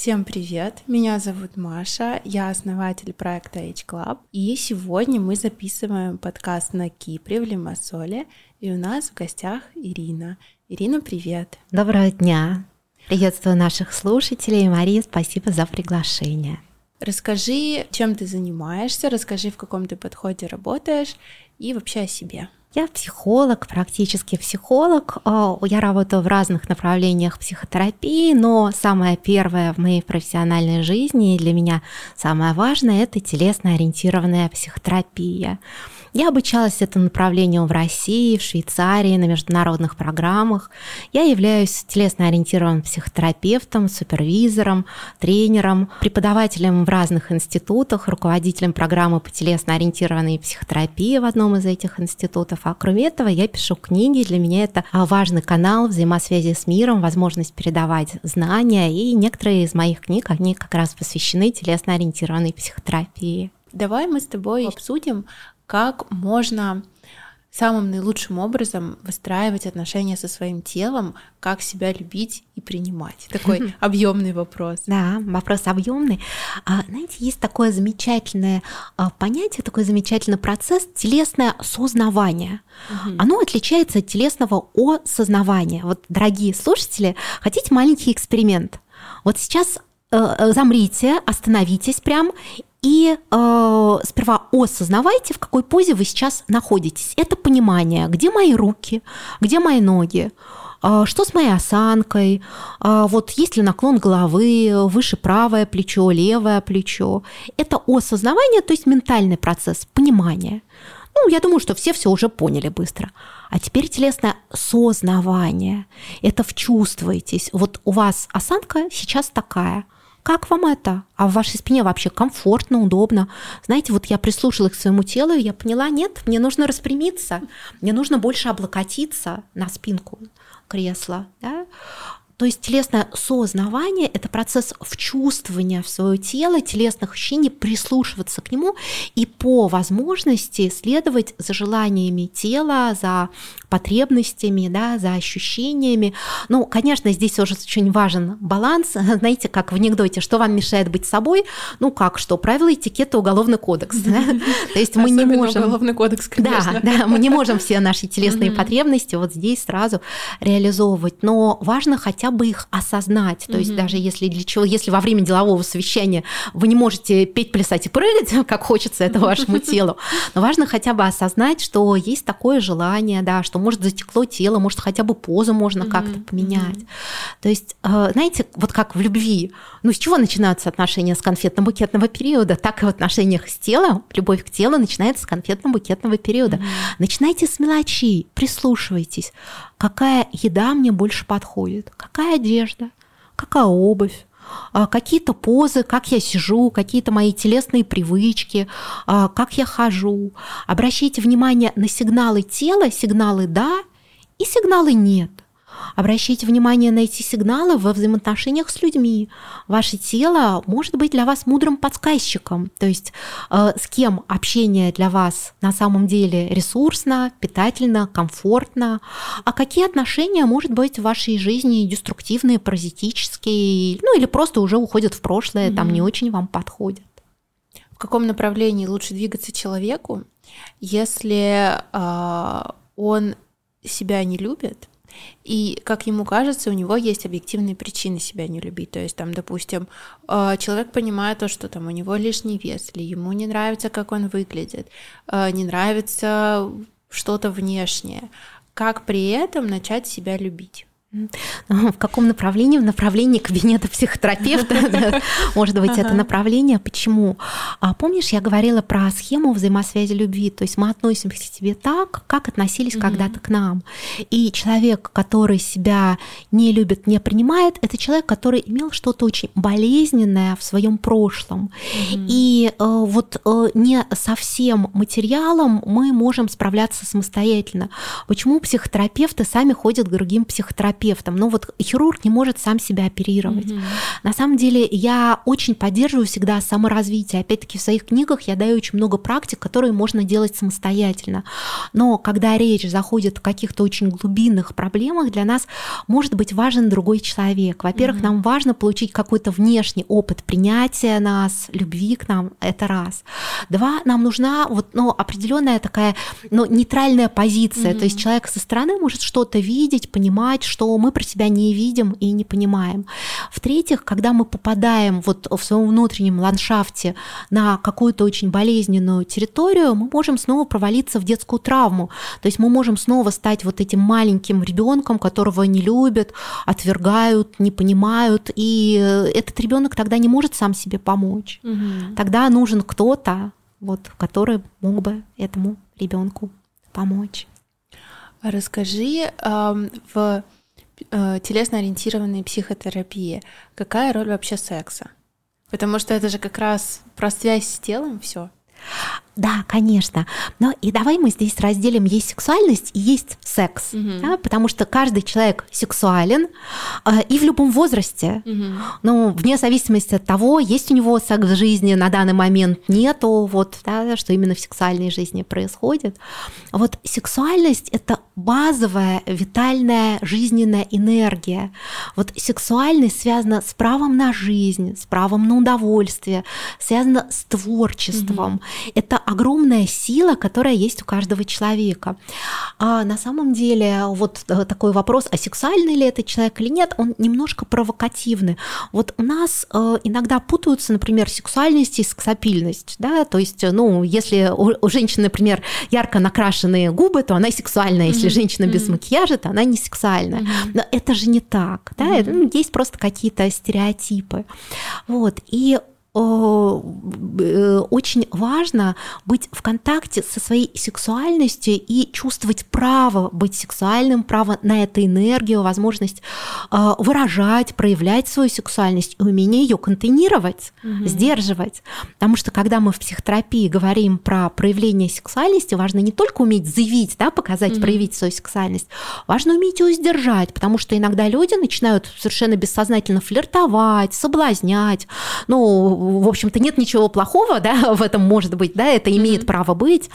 Всем привет! Меня зовут Маша, я основатель проекта H Club, и сегодня мы записываем подкаст на Кипре в Лимассоле, и у нас в гостях Ирина. Ирина, привет! Доброго дня! Приветствую наших слушателей. Мария, спасибо за приглашение. Расскажи, чем ты занимаешься, расскажи, в каком ты подходе работаешь и вообще о себе. Я психолог, практически психолог. А, я работаю в разных направлениях психотерапии, но самое первое в моей профессиональной жизни для меня самое важное – это телесно-ориентированная психотерапия. Я обучалась этому направлению в России, в Швейцарии, на международных программах. Я являюсь телесно-ориентированным психотерапевтом, супервизором, тренером, преподавателем в разных институтах, руководителем программы по телесно-ориентированной психотерапии в одном из этих институтов. А кроме этого, я пишу книги. Для меня это важный канал взаимосвязи с миром, возможность передавать знания. И некоторые из моих книг, они как раз посвящены телесно-ориентированной психотерапии. Давай мы с тобой обсудим, как можно самым наилучшим образом выстраивать отношения со своим телом, как себя любить и принимать. Такой объемный вопрос. Да, вопрос объемный. А, знаете, есть такое замечательное а, понятие, такой замечательный процесс телесное сознавание. Угу. Оно отличается от телесного осознавания. Вот, дорогие слушатели, хотите маленький эксперимент? Вот сейчас э, э, замрите, остановитесь прям и э, сперва осознавайте, в какой позе вы сейчас находитесь. Это понимание, где мои руки, где мои ноги, э, что с моей осанкой, э, вот есть ли наклон головы, выше правое плечо, левое плечо. Это осознавание, то есть ментальный процесс, понимание. Ну, я думаю, что все все уже поняли быстро. А теперь телесное сознавание. Это вчувствуетесь. Вот у вас осанка сейчас такая – как вам это? А в вашей спине вообще комфортно, удобно? Знаете, вот я прислушалась к своему телу, и я поняла, нет, мне нужно распрямиться, мне нужно больше облокотиться на спинку кресла. Да? То есть телесное сознавание – это процесс вчувствования в свое тело, телесных ощущений, прислушиваться к нему и по возможности следовать за желаниями тела, за потребностями, да, за ощущениями. Ну, конечно, здесь уже очень важен баланс. Знаете, как в анекдоте, что вам мешает быть собой? Ну, как что? Правила этикета, уголовный кодекс. То есть мы не можем... уголовный кодекс, конечно. Да, да, мы не можем все наши телесные потребности вот здесь сразу реализовывать. Но важно хотя бы их осознать. То есть даже если для чего, если во время делового совещания вы не можете петь, плясать и прыгать, как хочется это вашему телу, но важно хотя бы осознать, что есть такое желание, да, что что может затекло тело, может хотя бы позу можно mm-hmm. как-то поменять. Mm-hmm. То есть, э, знаете, вот как в любви, ну с чего начинаются отношения с конфетно-букетного периода, так и в отношениях с телом, любовь к телу начинается с конфетно-букетного периода. Mm-hmm. Начинайте с мелочей, прислушивайтесь, какая еда мне больше подходит, какая одежда, какая обувь, а, какие-то позы, как я сижу, какие-то мои телесные привычки, а, как я хожу. Обращайте внимание на сигналы тела, сигналы «да» и сигналы «нет». Обращайте внимание на эти сигналы во взаимоотношениях с людьми. Ваше тело может быть для вас мудрым подсказчиком, то есть э, с кем общение для вас на самом деле ресурсно, питательно, комфортно, а какие отношения, может быть, в вашей жизни деструктивные, паразитические, ну или просто уже уходят в прошлое, mm-hmm. там не очень вам подходят. В каком направлении лучше двигаться человеку, если э, он себя не любит, и, как ему кажется, у него есть объективные причины себя не любить. То есть, там, допустим, э, человек понимает то, что там у него лишний вес, или ему не нравится, как он выглядит, э, не нравится что-то внешнее. Как при этом начать себя любить? В каком направлении? В направлении кабинета психотерапевта. Может быть, это направление. Почему? А помнишь, я говорила про схему взаимосвязи любви. То есть мы относимся к себе так, как относились когда-то к нам. И человек, который себя не любит, не принимает, это человек, который имел что-то очень болезненное в своем прошлом. И э, вот э, не со всем материалом мы можем справляться самостоятельно. Почему психотерапевты сами ходят к другим психотерапевтам? Терапевтом, но вот хирург не может сам себя оперировать. Mm-hmm. На самом деле я очень поддерживаю всегда саморазвитие. Опять-таки в своих книгах я даю очень много практик, которые можно делать самостоятельно. Но когда речь заходит о каких-то очень глубинных проблемах, для нас может быть важен другой человек. Во-первых, mm-hmm. нам важно получить какой-то внешний опыт принятия нас, любви к нам, это раз. Два, нам нужна вот, ну, определенная такая ну, нейтральная позиция. Mm-hmm. То есть человек со стороны может что-то видеть, понимать, что мы про себя не видим и не понимаем. В-третьих, когда мы попадаем вот в своем внутреннем ландшафте на какую-то очень болезненную территорию, мы можем снова провалиться в детскую травму. То есть мы можем снова стать вот этим маленьким ребенком, которого не любят, отвергают, не понимают, и этот ребенок тогда не может сам себе помочь. Угу. Тогда нужен кто-то, вот, который мог бы этому ребенку помочь. Расскажи в э, телесно-ориентированной психотерапии, какая роль вообще секса? Потому что это же как раз про связь с телом все. Да, конечно. Но и давай мы здесь разделим есть сексуальность и есть секс, угу. да, потому что каждый человек сексуален э, и в любом возрасте. Угу. Ну, вне зависимости от того, есть у него секс в жизни на данный момент нету, вот, да, что именно в сексуальной жизни происходит. Вот сексуальность это базовая витальная жизненная энергия. Вот сексуальность связана с правом на жизнь, с правом на удовольствие, связана с творчеством. Угу. Это огромная сила, которая есть у каждого человека. А на самом деле вот э, такой вопрос, а сексуальный ли это человек или нет, он немножко провокативный. Вот у нас э, иногда путаются, например, сексуальность и сексапильность, да, то есть, ну, если у женщины, например, ярко накрашенные губы, то она сексуальная, если mm-hmm. женщина mm-hmm. без макияжа, то она не сексуальная. Mm-hmm. Но это же не так, да, mm-hmm. есть просто какие-то стереотипы. Вот, и Э, очень важно быть в контакте со своей сексуальностью и чувствовать право быть сексуальным, право на эту энергию, возможность э, выражать, проявлять свою сексуальность и умение ее контейнировать, угу. сдерживать. Потому что когда мы в психотерапии говорим про проявление сексуальности, важно не только уметь заявить, да, показать, угу. проявить свою сексуальность, важно уметь ее сдержать, потому что иногда люди начинают совершенно бессознательно флиртовать, соблазнять, ну, в общем-то, нет ничего плохого, да, в этом может быть, да, это имеет mm-hmm. право быть,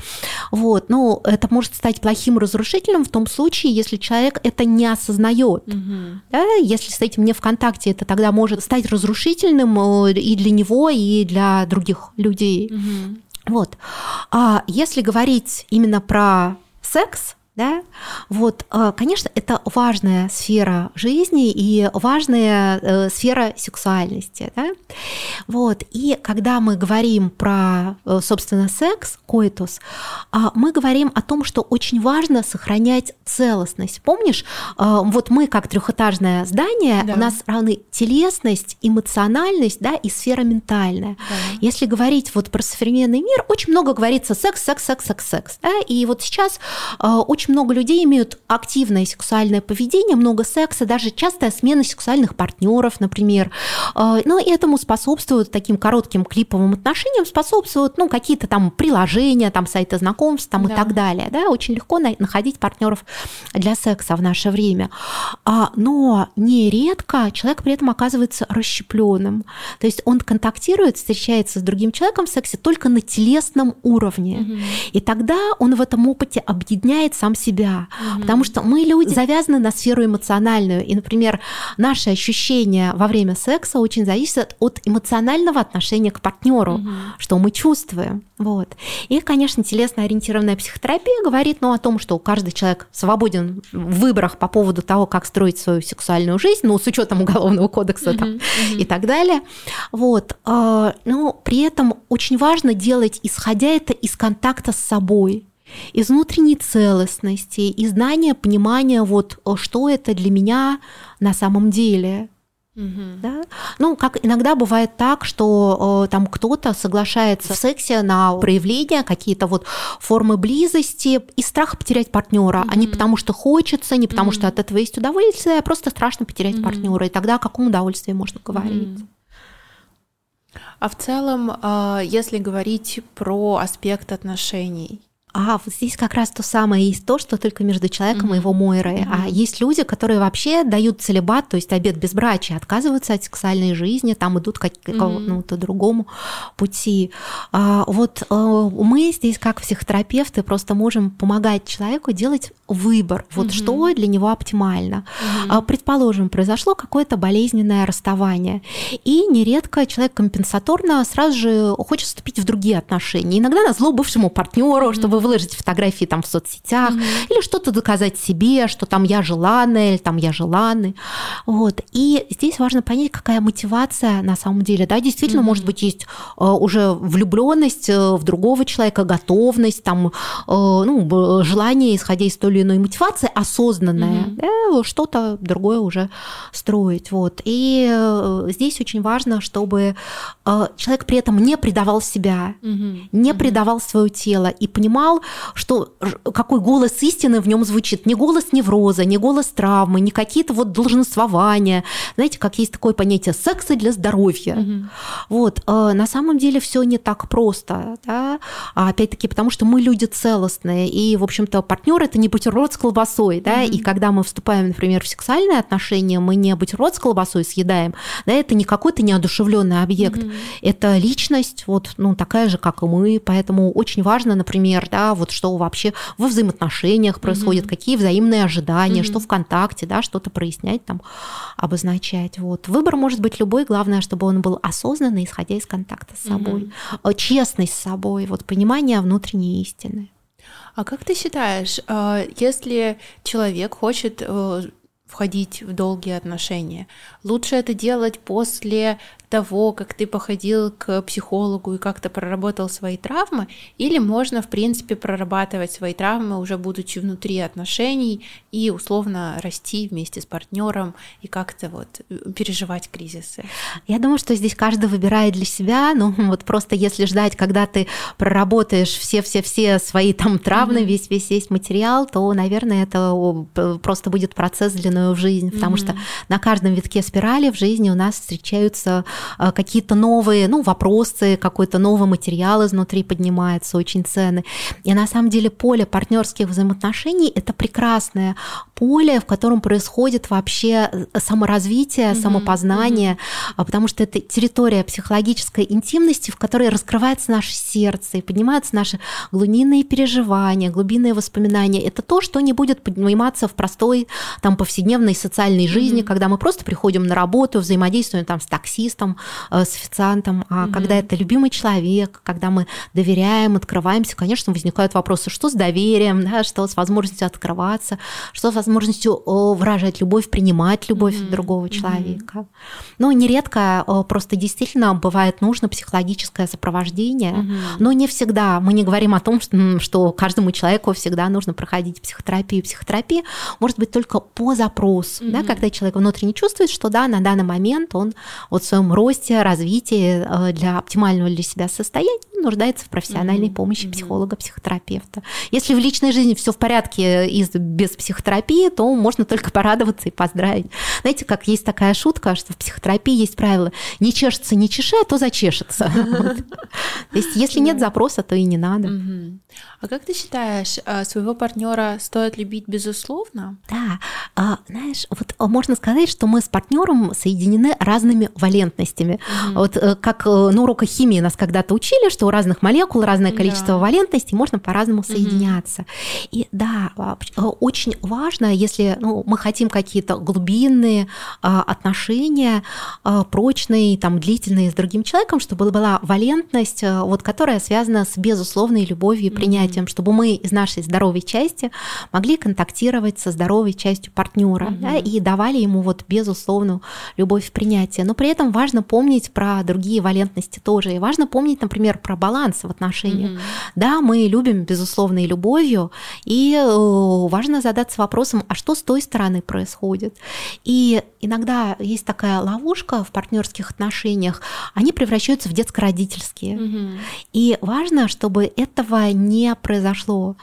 вот, но это может стать плохим разрушителем в том случае, если человек это не осознает, mm-hmm. да, если с этим не в контакте, это тогда может стать разрушительным э, и для него, и для других людей. Mm-hmm. Вот. А если говорить именно про секс, да? Вот, э, конечно, это важная сфера жизни и важная э, сфера сексуальности. Да? Вот, и когда мы говорим про, э, собственно, секс, коитус, а, мы говорим о том, что очень важно сохранять целостность. Помнишь, вот мы как трехэтажное здание, да. у нас равны телесность, эмоциональность да, и сфера ментальная. Да. Если говорить вот про современный мир, очень много говорится секс, секс, секс, секс, секс. Да? И вот сейчас очень очень много людей имеют активное сексуальное поведение, много секса, даже частая смена сексуальных партнеров, например. А, но этому способствуют таким коротким клиповым отношениям, способствуют ну, какие-то там приложения, там сайты знакомств там, да. и так далее. Да? Очень легко находить партнеров для секса в наше время. А, но нередко человек при этом оказывается расщепленным. То есть он контактирует, встречается с другим человеком в сексе только на телесном уровне. Угу. И тогда он в этом опыте объединяет сам сам себя. Угу. Потому что мы люди завязаны на сферу эмоциональную. И, например, наши ощущения во время секса очень зависят от эмоционального отношения к партнеру, угу. что мы чувствуем. Вот. И, конечно, телесно-ориентированная психотерапия говорит ну, о том, что каждый человек свободен в выборах по поводу того, как строить свою сексуальную жизнь, ну, с учетом уголовного кодекса uh-huh, там, uh-huh. и так далее. Вот. А, но при этом очень важно делать, исходя это из контакта с собой из внутренней целостности, из знания, понимания, вот что это для меня на самом деле. Угу. Да? Ну, как иногда бывает так, что э, там кто-то соглашается в сексе на проявление какие-то вот формы близости и страх потерять партнера, угу. а не потому что хочется, не потому угу. что от этого есть удовольствие, а просто страшно потерять угу. партнера. И тогда о каком удовольствии можно говорить? Угу. А в целом, э, если говорить про аспект отношений, А вот здесь как раз то самое есть то, что только между человеком mm-hmm. и его Мойрой. Mm-hmm. А есть люди, которые вообще дают целебат, то есть обед безбрачия, отказываются от сексуальной жизни, там идут как mm-hmm. какому-то другому пути. А, вот а, мы здесь, как психотерапевты, просто можем помогать человеку делать выбор, вот mm-hmm. что для него оптимально. Mm-hmm. А, предположим, произошло какое-то болезненное расставание, и нередко человек компенсаторно сразу же хочет вступить в другие отношения. Иногда на зло бывшему партнеру, mm-hmm. чтобы выложить фотографии там в соцсетях mm-hmm. или что-то доказать себе, что там я желанная или там я желанный. Вот. И здесь важно понять, какая мотивация на самом деле. Да, действительно, mm-hmm. может быть, есть э, уже влюбленность э, в другого человека, готовность, там, э, ну, желание, исходя из той или иной мотивации, осознанное, mm-hmm. что-то другое уже строить. Вот. И здесь очень важно, чтобы человек при этом не предавал себя, mm-hmm. не предавал свое тело и понимал, понимал, что какой голос истины в нем звучит. Не голос невроза, не голос травмы, не какие-то вот долженствования. Знаете, как есть такое понятие секса для здоровья. Угу. Вот. Э, на самом деле все не так просто. Да? А опять-таки, потому что мы люди целостные. И, в общем-то, партнер это не бутерброд с колбасой. Да? Угу. И когда мы вступаем, например, в сексуальные отношения, мы не бутерброд с колбасой съедаем. Да? Это не какой-то неодушевленный объект. Угу. Это личность, вот, ну, такая же, как и мы. Поэтому очень важно, например, да, вот что вообще во взаимоотношениях происходит, mm-hmm. какие взаимные ожидания, mm-hmm. что в контакте, да, что-то прояснять там, обозначать. Вот. Выбор может быть любой, главное, чтобы он был осознанный, исходя из контакта с собой, mm-hmm. честность с собой, вот понимание внутренней истины. А как ты считаешь, э, если человек хочет э, входить в долгие отношения. Лучше это делать после того, как ты походил к психологу и как-то проработал свои травмы, или можно, в принципе, прорабатывать свои травмы уже будучи внутри отношений и условно расти вместе с партнером и как-то вот э, переживать кризисы. Я думаю, что здесь каждый выбирает для себя, ну вот просто если ждать, когда ты проработаешь все-все-все свои там травмы, mm-hmm. весь весь весь материал, то, наверное, это просто будет процесс длиною в жизнь, потому mm-hmm. что на каждом витке спирали в жизни у нас встречаются какие-то новые, ну, вопросы, какой-то новый материал изнутри поднимается, очень ценный. И на самом деле поле партнерских взаимоотношений – это прекрасное поле, в котором происходит вообще э, саморазвитие, mm-hmm. самопознание, mm-hmm. потому что это территория психологической интимности, в которой раскрывается наше сердце и поднимаются наши глубинные переживания, глубинные воспоминания. Это то, что не будет подниматься в простой там повседневной социальной жизни, mm-hmm. когда мы просто приходим на работу, взаимодействуем там с таксистом, Э, с официантом, а mm-hmm. когда это любимый человек, когда мы доверяем, открываемся, конечно, возникают вопросы, что с доверием, да, что с возможностью открываться, что с возможностью выражать любовь, принимать любовь mm-hmm. другого человека. Mm-hmm. Но нередко просто действительно бывает нужно психологическое сопровождение, mm-hmm. но не всегда. Мы не говорим о том, что, что каждому человеку всегда нужно проходить психотерапию. Психотерапия может быть только по запросу, mm-hmm. да, когда человек внутренне чувствует, что да, на данный момент он вот в своем росте, развитии э, для оптимального для себя состояния нуждается в профессиональной mm-hmm. помощи психолога, психотерапевта. Если в личной жизни все в порядке и без психотерапии, то можно только порадоваться и поздравить. Знаете, как есть такая шутка, что в психотерапии есть правило «не чешется, не чеши, а то зачешется». То есть если нет запроса, то и не надо. А как ты считаешь, а, своего партнера стоит любить безусловно? Да, а, знаешь, вот а, можно сказать, что мы с партнером соединены разными валентностями. Вот э, как э, на уроках химии нас когда-то учили, что у разных молекул разное количество валентностей, можно по-разному соединяться. И да, э, очень важно, если ну, мы хотим какие-то глубинные отношения, прочные, там, длительные с другим человеком, чтобы была валентность, вот, которая связана с безусловной любовью и принятием тем, чтобы мы из нашей здоровой части могли контактировать со здоровой частью партнера угу. да, и давали ему вот безусловную любовь в принятие. Но при этом важно помнить про другие валентности тоже. И важно помнить, например, про баланс в отношениях. Угу. Да, мы любим безусловной любовью, и э, важно задаться вопросом, а что с той стороны происходит? И иногда есть такая ловушка в партнерских отношениях, они превращаются в детско-родительские. Угу. И важно, чтобы этого не произошло.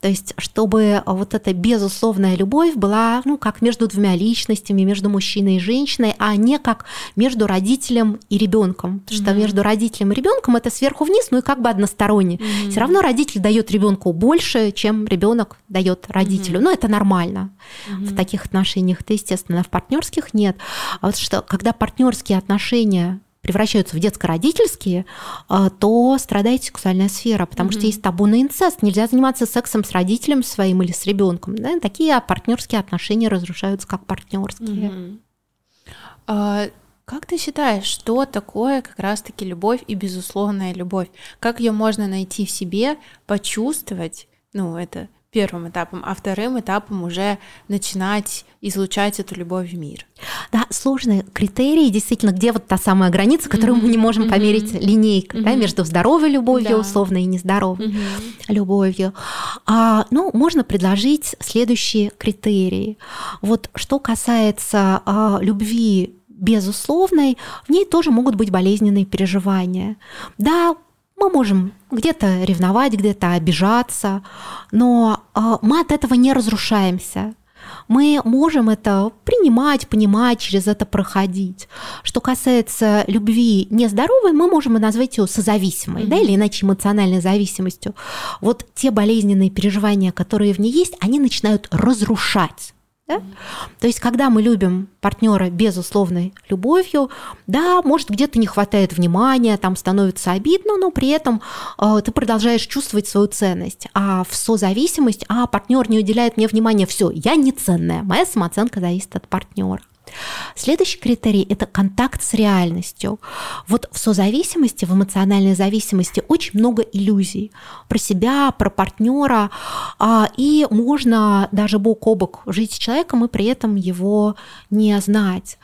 То есть, чтобы вот эта безусловная любовь была, ну, как между двумя личностями, между мужчиной и женщиной, а не как между родителем и ребенком. Потому что mm-hmm. между родителем и ребенком это сверху вниз, ну и как бы односторонне. Mm-hmm. Все равно родитель дает ребенку больше, чем ребенок дает родителю. Mm-hmm. Ну, это нормально mm-hmm. в таких отношениях. Это естественно, в партнерских нет. А вот что, когда партнерские отношения превращаются в детско-родительские, а, то страдает сексуальная сфера, потому mm-hmm. что есть табу на инцест. Нельзя заниматься сексом с родителем своим или с ребенком. Да? Такие партнерские отношения разрушаются как партнерские. Mm-hmm. А, как ты считаешь, что такое как раз-таки любовь и безусловная любовь? Как ее можно найти в себе, почувствовать? Ну, это первым этапом, а вторым этапом уже начинать излучать эту любовь в мир. Да, сложные критерии, действительно, где вот та самая граница, которую mm-hmm. мы не можем померить mm-hmm. линейкой, mm-hmm. да, между здоровой любовью, да. условно, и нездоровой mm-hmm. любовью. А, ну, можно предложить следующие критерии. Вот что касается а, любви безусловной, в ней тоже могут быть болезненные переживания. Да, мы можем где-то ревновать, где-то обижаться, но а, мы от этого не разрушаемся. Мы можем это принимать, понимать, через это проходить. Что касается любви нездоровой, мы можем назвать ее созависимой, mm-hmm. да, или иначе эмоциональной зависимостью. Вот те болезненные переживания, которые в ней есть, они начинают разрушать да? То есть, когда мы любим партнера безусловной любовью, да, может, где-то не хватает внимания, там становится обидно, но при этом э, ты продолжаешь чувствовать свою ценность. А в созависимость, а партнер не уделяет мне внимания, все, я не ценная, моя самооценка зависит от партнера. Следующий критерий – это контакт с реальностью. Вот в созависимости, в эмоциональной зависимости очень много иллюзий про себя, про партнера, а, и можно даже бок о бок жить с человеком и при этом его не знать.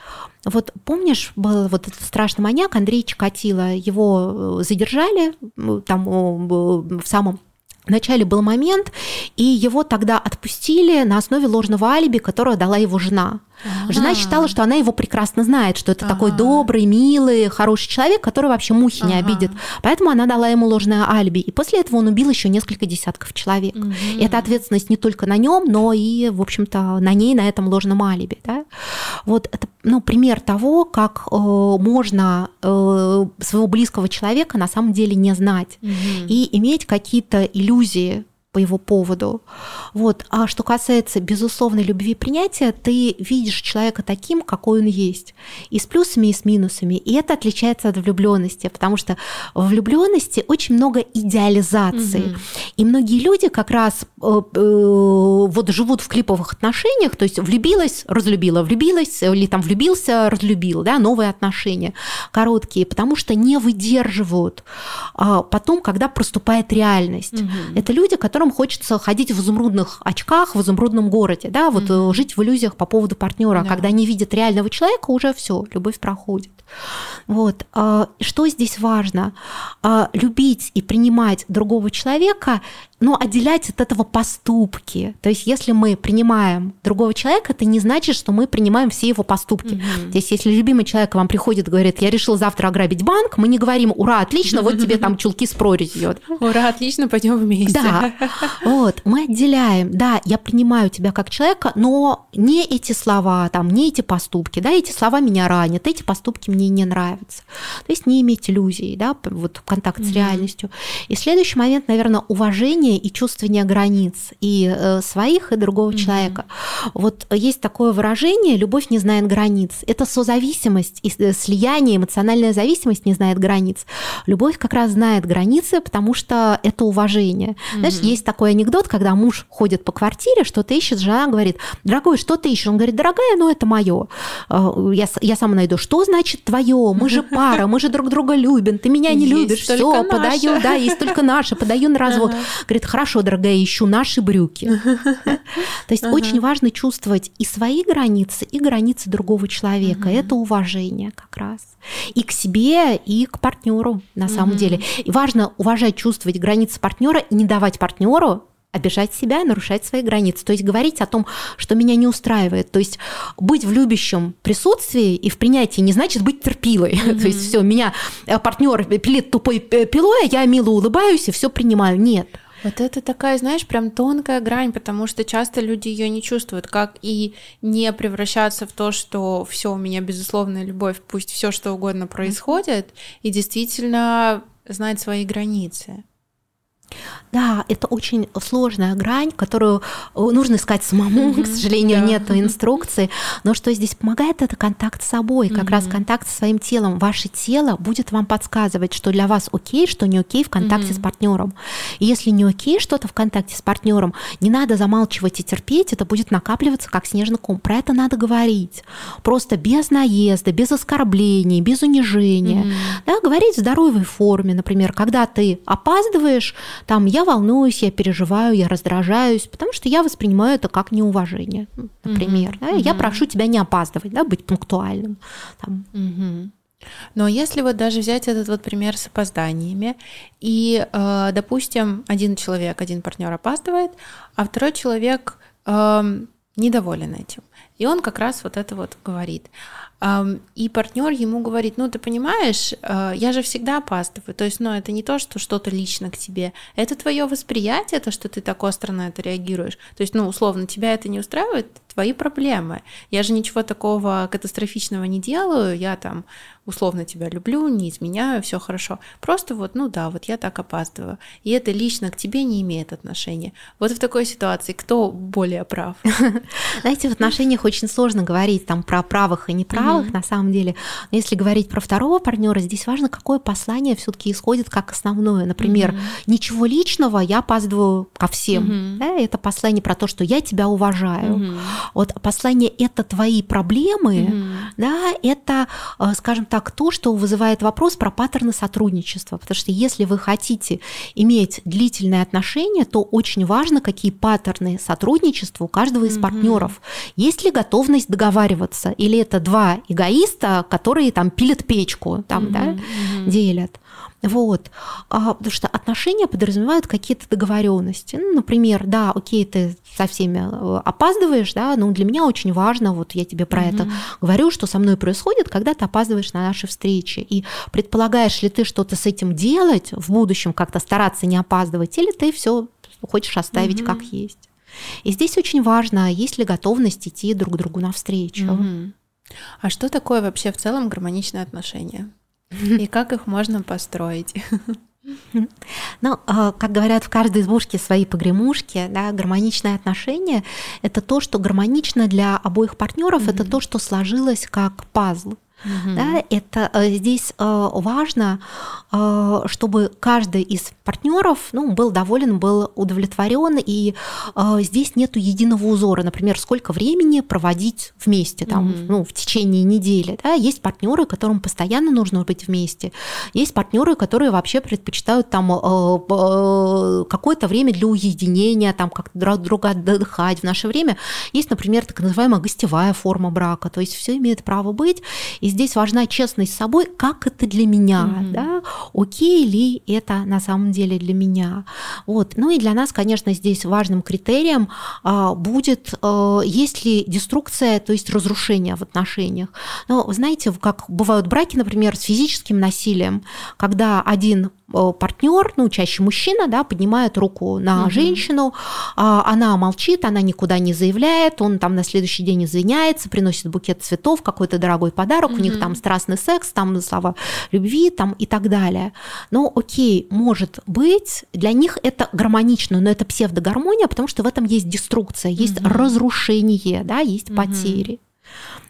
Вот помнишь, был вот этот страшный маньяк Андрей Чикатило, его э, задержали там в самом Вначале был момент, и его тогда отпустили на основе ложного алиби, которое дала его жена. Жена считала, что она его прекрасно знает, что это такой добрый, милый, хороший человек, который вообще мухи не обидит. Поэтому она дала ему ложное алиби. И после этого он убил еще несколько десятков человек. Угу. И это ответственность не только на нем, но и, в общем-то, на ней, на этом ложном алиби. Да? Вот это ну, пример того, как э, можно э, своего близкого человека на самом деле не знать угу. и иметь какие-то иллюзии по его поводу. Вот. А что касается безусловной любви и принятия, ты видишь человека таким, какой он есть, и с плюсами, и с минусами. И это отличается от влюбленности, потому что в влюбленности очень много идеализации. Угу. И многие люди как раз э, э, вот живут в клиповых отношениях, то есть влюбилась, разлюбила, влюбилась, или там влюбился, разлюбил, да, новые отношения короткие, потому что не выдерживают а потом, когда проступает реальность. Угу. Это люди, которые которым хочется ходить в изумрудных очках в изумрудном городе, да, вот mm-hmm. жить в иллюзиях по поводу партнера, да. когда они видят реального человека, уже все, любовь проходит. Вот. А, что здесь важно? А, любить и принимать другого человека но отделять от этого поступки. То есть, если мы принимаем другого человека, это не значит, что мы принимаем все его поступки. Mm-hmm. То есть, если любимый человек вам приходит и говорит, я решил завтра ограбить банк, мы не говорим, ура, отлично, вот тебе там чулки с прорезью. Ура, отлично, пойдем вместе. Да, вот, мы отделяем, да, я принимаю тебя как человека, но не эти слова, там, не эти поступки, да, эти слова меня ранят, эти поступки мне не нравятся. То есть, не иметь иллюзий, да, вот контакт mm-hmm. с реальностью. И следующий момент, наверное, уважение понимание и чувствование границ и э, своих, и другого mm-hmm. человека. Вот есть такое выражение «любовь не знает границ». Это созависимость и э, слияние, эмоциональная зависимость не знает границ. Любовь как раз знает границы, потому что это уважение. Mm-hmm. Знаешь, есть такой анекдот, когда муж ходит по квартире, что-то ищет, жена говорит, дорогой, что ты ищешь? Он говорит, дорогая, ну это мое. Э, я, я сама найду. Что значит твое? Мы же пара, мы же друг друга любим, ты меня не любишь, все, подаю, да, есть только наше, подаю на развод. Говорит, хорошо, дорогая, ищу наши брюки. То есть очень важно чувствовать и свои границы, и границы другого человека. Это уважение как раз. И к себе, и к партнеру на самом деле. И важно уважать, чувствовать границы партнера и не давать партнеру обижать себя и нарушать свои границы. То есть говорить о том, что меня не устраивает. То есть быть в любящем присутствии и в принятии не значит быть терпилой. Mm-hmm. То есть все, меня партнер пилит тупой пилой, а я мило улыбаюсь и все принимаю. Нет. Вот это такая, знаешь, прям тонкая грань, потому что часто люди ее не чувствуют, как и не превращаться в то, что все у меня безусловная любовь, пусть все что угодно происходит, и действительно знать свои границы. Да, это очень сложная грань, которую э, нужно искать самому, mm-hmm, к сожалению, да. нет инструкции. Но что здесь помогает, это контакт с собой, как mm-hmm. раз контакт со своим телом. Ваше тело будет вам подсказывать, что для вас окей, что не окей в контакте mm-hmm. с партнером. И если не окей что-то в контакте с партнером, не надо замалчивать и терпеть, это будет накапливаться как снежный ком. Про это надо говорить. Просто без наезда, без оскорблений, без унижения. Mm-hmm. Да, говорить в здоровой форме, например, когда ты опаздываешь, там я волнуюсь, я переживаю, я раздражаюсь, потому что я воспринимаю это как неуважение, например. Mm-hmm. Да? Я прошу тебя не опаздывать, да, быть пунктуальным. Там. Mm-hmm. Но если вот даже взять этот вот пример с опозданиями, и, э, допустим, один человек, один партнер опаздывает, а второй человек э, недоволен этим, и он как раз вот это вот говорит. И партнер ему говорит, ну ты понимаешь, э, я же всегда опаздываю. То есть, ну это не то, что что-то лично к тебе, это твое восприятие, то, что ты так остро на это реагируешь. То есть, ну условно, тебя это не устраивает, твои проблемы. Я же ничего такого катастрофичного не делаю, я там условно тебя люблю, не изменяю, все хорошо. Просто вот, ну да, вот я так опаздываю. И это лично к тебе не имеет отношения. Вот в такой ситуации кто более прав? Знаете, в отношениях очень сложно говорить там про правых и неправых, на самом деле. Но если говорить про второго партнера, здесь важно, какое послание все-таки исходит как основное. Например, ничего личного, я опаздываю ко всем. это послание про то, что я тебя уважаю. Вот послание это твои проблемы, да, это, э, скажем так, то, что вызывает вопрос про паттерны сотрудничества. Потому что если вы хотите иметь длительные отношения, то очень важно, какие паттерны сотрудничества у каждого из mm-hmm. партнеров. Есть ли готовность договариваться? Или это два эгоиста, которые там пилят печку, там, mm-hmm. да, делят? Вот. А, потому что отношения подразумевают какие-то договоренности. Ну, например, да, окей, ты со всеми э, опаздываешь, да, но для меня очень важно, вот я тебе про mm-hmm. это говорю, что со мной происходит, когда ты опаздываешь на наши встречи. И предполагаешь ли ты что-то с этим делать в будущем, как-то стараться не опаздывать, или ты все хочешь оставить mm-hmm. как есть. И здесь очень важно, есть ли готовность идти друг другу навстречу. Mm-hmm. А что такое вообще в целом гармоничные отношения? И как их можно построить? Ну, а, как говорят в каждой избушке свои погремушки, да, гармоничное отношение – это то, что гармонично для обоих партнеров, mm-hmm. это то, что сложилось как пазл. Угу. Да, это э, здесь э, важно, э, чтобы каждый из партнеров ну, был доволен, был удовлетворен, и здесь нету единого узора. Например, сколько времени проводить вместе там, угу. ну, в течение недели. Да? Есть партнеры, которым постоянно нужно быть вместе. Есть партнеры, которые вообще предпочитают там какое-то время для уединения, там как-то друг друга отдыхать. В наше время есть, например, так называемая гостевая форма брака. То есть все имеет право быть. И здесь важна честность с собой, как это для меня, mm-hmm. да, окей ли это на самом деле для меня. Вот. Ну и для нас, конечно, здесь важным критерием а, будет, а, есть ли деструкция, то есть разрушение в отношениях. Ну, знаете, как бывают браки, например, с физическим насилием, когда один партнер, ну, чаще мужчина, да, поднимает руку на угу. женщину, а, она молчит, она никуда не заявляет, он там на следующий день извиняется, приносит букет цветов, какой-то дорогой подарок, угу. у них там страстный секс, там слова любви, там и так далее. Но окей, может быть, для них это гармонично, но это псевдогармония, потому что в этом есть деструкция, есть угу. разрушение, да, есть угу. потери.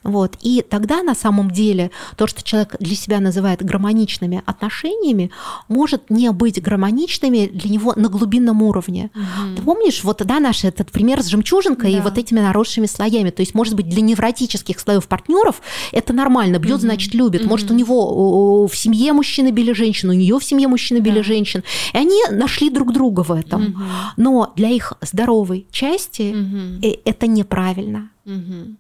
Вот. И тогда на самом деле то, что человек для себя называет гармоничными отношениями, может не быть гармоничными для него на глубинном уровне. Угу. Ты помнишь, вот да, наш этот пример с жемчужинкой да. и вот этими наросшими слоями. То есть, может быть, для невротических слоев партнеров это нормально. Бьет, угу. значит, любит. Угу. Может, у него в семье мужчины били женщин, у нее в семье мужчины били да. женщин. И они нашли друг друга в этом. Угу. Но для их здоровой части угу. это неправильно. Угу.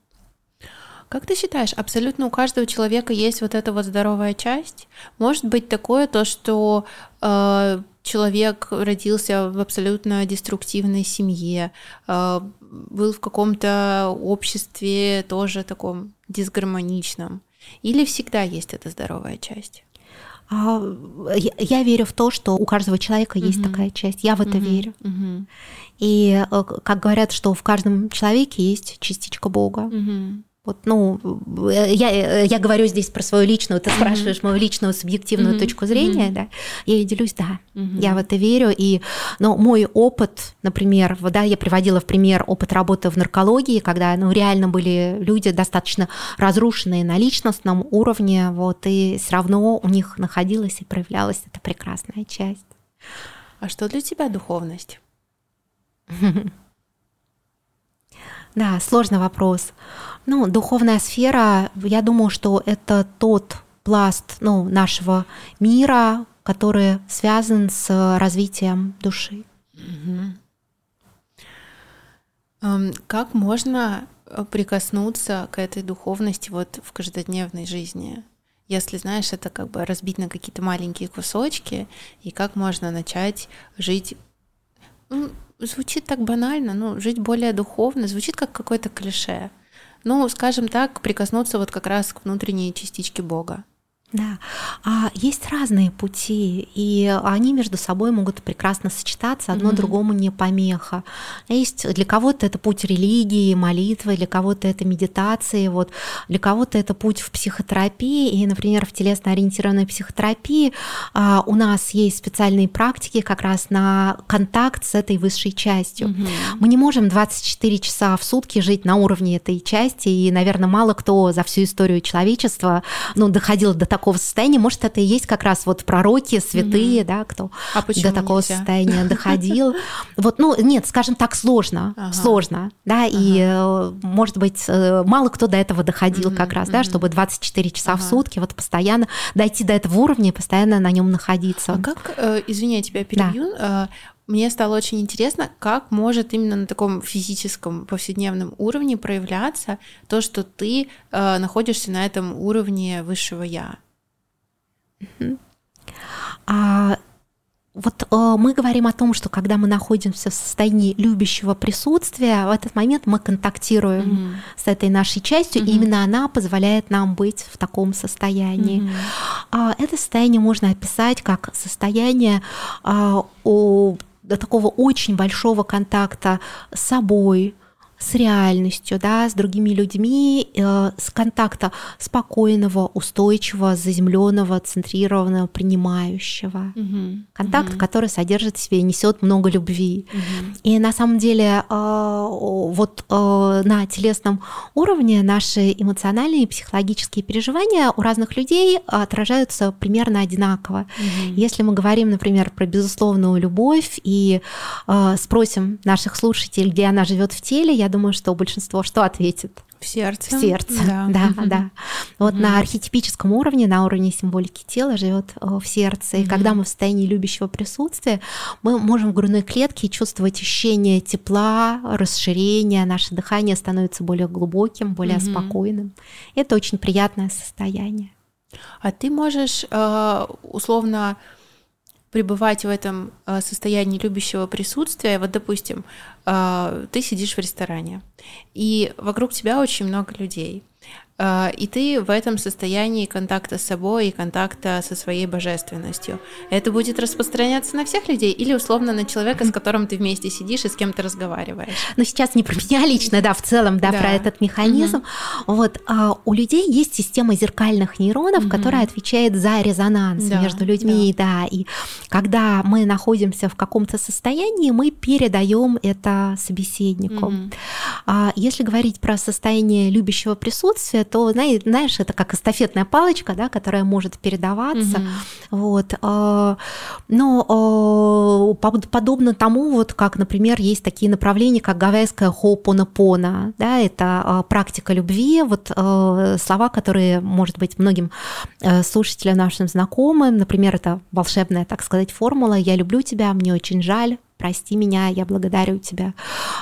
Как ты считаешь, абсолютно у каждого человека есть вот эта вот здоровая часть? Может быть такое то, что э, человек родился в абсолютно деструктивной семье, э, был в каком-то обществе тоже таком дисгармоничном, или всегда есть эта здоровая часть? А, я, я верю в то, что у каждого человека есть угу. такая часть. Я в это угу. верю. Угу. И э, как говорят, что в каждом человеке есть частичка Бога. Угу. Вот, ну, э, я, э, я говорю здесь про свою личную, ты спрашиваешь мою личную субъективную mm-hmm. точку зрения, mm-hmm. да, я ей делюсь, да, mm-hmm. я в это верю, и, но мой опыт, например, да, я приводила в пример опыт работы в наркологии, когда, ну, реально были люди достаточно разрушенные на личностном уровне, вот, и все равно у них находилась и проявлялась эта прекрасная часть. А что для тебя духовность? Да, сложный вопрос. Ну, духовная сфера, я думаю, что это тот пласт ну, нашего мира, который связан с развитием души. Как можно э, прикоснуться к этой духовности вот в каждодневной жизни? Если, знаешь, это как бы разбить на какие-то маленькие кусочки, и как можно начать жить ну, звучит так банально, но жить более духовно, звучит как какое-то клише. Ну, скажем так, прикоснуться вот как раз к внутренней частичке Бога. Да, а есть разные пути, и они между собой могут прекрасно сочетаться, одно mm-hmm. другому не помеха. Есть для кого-то это путь религии, молитвы, для кого-то это медитации, вот для кого-то это путь в психотерапии, и, например, в телесно-ориентированной психотерапии а, у нас есть специальные практики как раз на контакт с этой высшей частью. Mm-hmm. Мы не можем 24 часа в сутки жить на уровне этой части, и, наверное, мало кто за всю историю человечества ну, доходил до такого такого состояния, может, это и есть как раз вот пророки, святые, угу. да, кто а до такого нельзя? состояния доходил. Вот, ну, нет, скажем так, сложно, ага. сложно, да, ага. и, э, может быть, э, мало кто до этого доходил угу, как раз, угу. да, чтобы 24 часа ага. в сутки вот постоянно дойти до этого уровня и постоянно на нем находиться. А как, э, извини, я тебя перебью, да мне стало очень интересно, как может именно на таком физическом повседневном уровне проявляться то, что ты э, находишься на этом уровне высшего я. А вот э, мы говорим о том, что когда мы находимся в состоянии любящего присутствия, в этот момент мы контактируем mm-hmm. с этой нашей частью, mm-hmm. и именно она позволяет нам быть в таком состоянии. Mm-hmm. А, это состояние можно описать как состояние а, о, такого очень большого контакта с собой, с реальностью, да, с другими людьми, э, с контакта спокойного, устойчивого, заземленного, центрированного, принимающего. Угу. Контакт, угу. который содержит в себе, несет много любви. Угу. И на самом деле э, вот э, на телесном уровне наши эмоциональные и психологические переживания у разных людей отражаются примерно одинаково. Угу. Если мы говорим, например, про безусловную любовь и спросим наших слушателей, где она живет в теле, я думаю, что большинство что ответит? В сердце. В сердце, да, да. Да. Вот на архетипическом уровне, на уровне символики тела живет э, в сердце. И когда мы в состоянии любящего присутствия, мы можем в грудной клетке чувствовать ощущение тепла, расширения, наше дыхание становится более глубоким, более спокойным. Это очень приятное состояние. А ты можешь э, условно пребывать в этом э, состоянии любящего присутствия. Вот, допустим, э, ты сидишь в ресторане, и вокруг тебя очень много людей. А, и ты в этом состоянии контакта с собой и контакта со своей божественностью. Это будет распространяться на всех людей или условно на человека, с которым ты вместе сидишь и с кем то разговариваешь? Ну, сейчас не про меня лично, да, в целом, да, да. про этот механизм. Угу. Вот а у людей есть система зеркальных нейронов, угу. которая отвечает за резонанс да, между людьми, да. да. И когда мы находимся в каком-то состоянии, мы передаем это собеседнику. Угу. А если говорить про состояние любящего присутствия, то, знаешь, это как эстафетная палочка, да, которая может передаваться. Угу. Вот. А, но а, подобно тому, вот как, например, есть такие направления, как гавайская хоупонопона, да, это а, практика любви, вот слова, которые, может быть, многим э, слушателям нашим знакомым, например, это волшебная, так сказать, формула «я люблю тебя, мне очень жаль», прости меня, я благодарю тебя.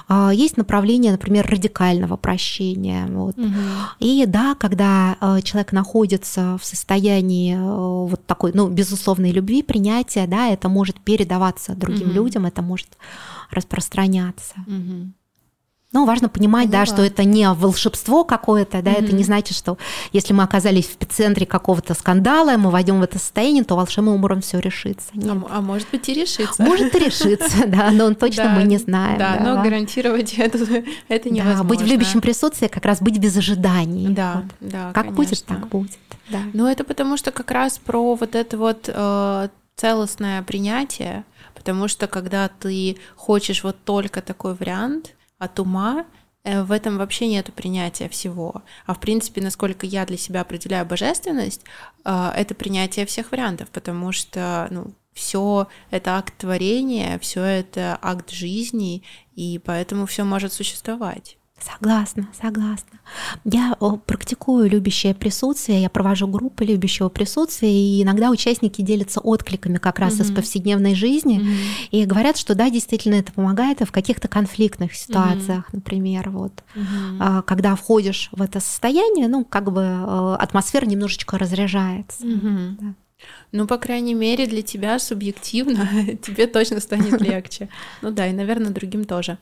А, есть направление, например, радикального прощения. Вот. Угу. И да, когда а, человек находится в состоянии а, вот такой, ну, безусловной любви, принятия, да, это может передаваться другим угу. людям, это может распространяться. Угу. Но важно понимать, Поняла. да, что это не волшебство какое-то, да, угу. это не значит, что если мы оказались в эпицентре какого-то скандала, мы войдем в это состояние, то волшебным образом все решится. Нет. А, а может быть и решится. Может и решится, да, но точно мы не знаем. Да, но гарантировать это, это невозможно. Да, быть в любящем присутствии, как раз быть без ожиданий. Да, да, Как будет, так будет. Да. Ну, это потому что как раз про вот это вот э, целостное принятие, потому что когда ты хочешь вот только такой вариант, от ума, э, в этом вообще нет принятия всего. А в принципе, насколько я для себя определяю божественность, э, это принятие всех вариантов, потому что ну, все это акт творения, все это акт жизни, и поэтому все может существовать. Согласна, согласна. Я практикую любящее присутствие, я провожу группы любящего присутствия, и иногда участники делятся откликами как раз mm-hmm. из повседневной жизни mm-hmm. и говорят, что да, действительно это помогает в каких-то конфликтных ситуациях, mm-hmm. например, вот, mm-hmm. когда входишь в это состояние, ну как бы э, атмосфера немножечко разряжается. Mm-hmm. Да. Ну, по крайней мере, для тебя субъективно тебе точно станет легче. Ну да, и, наверное, другим тоже.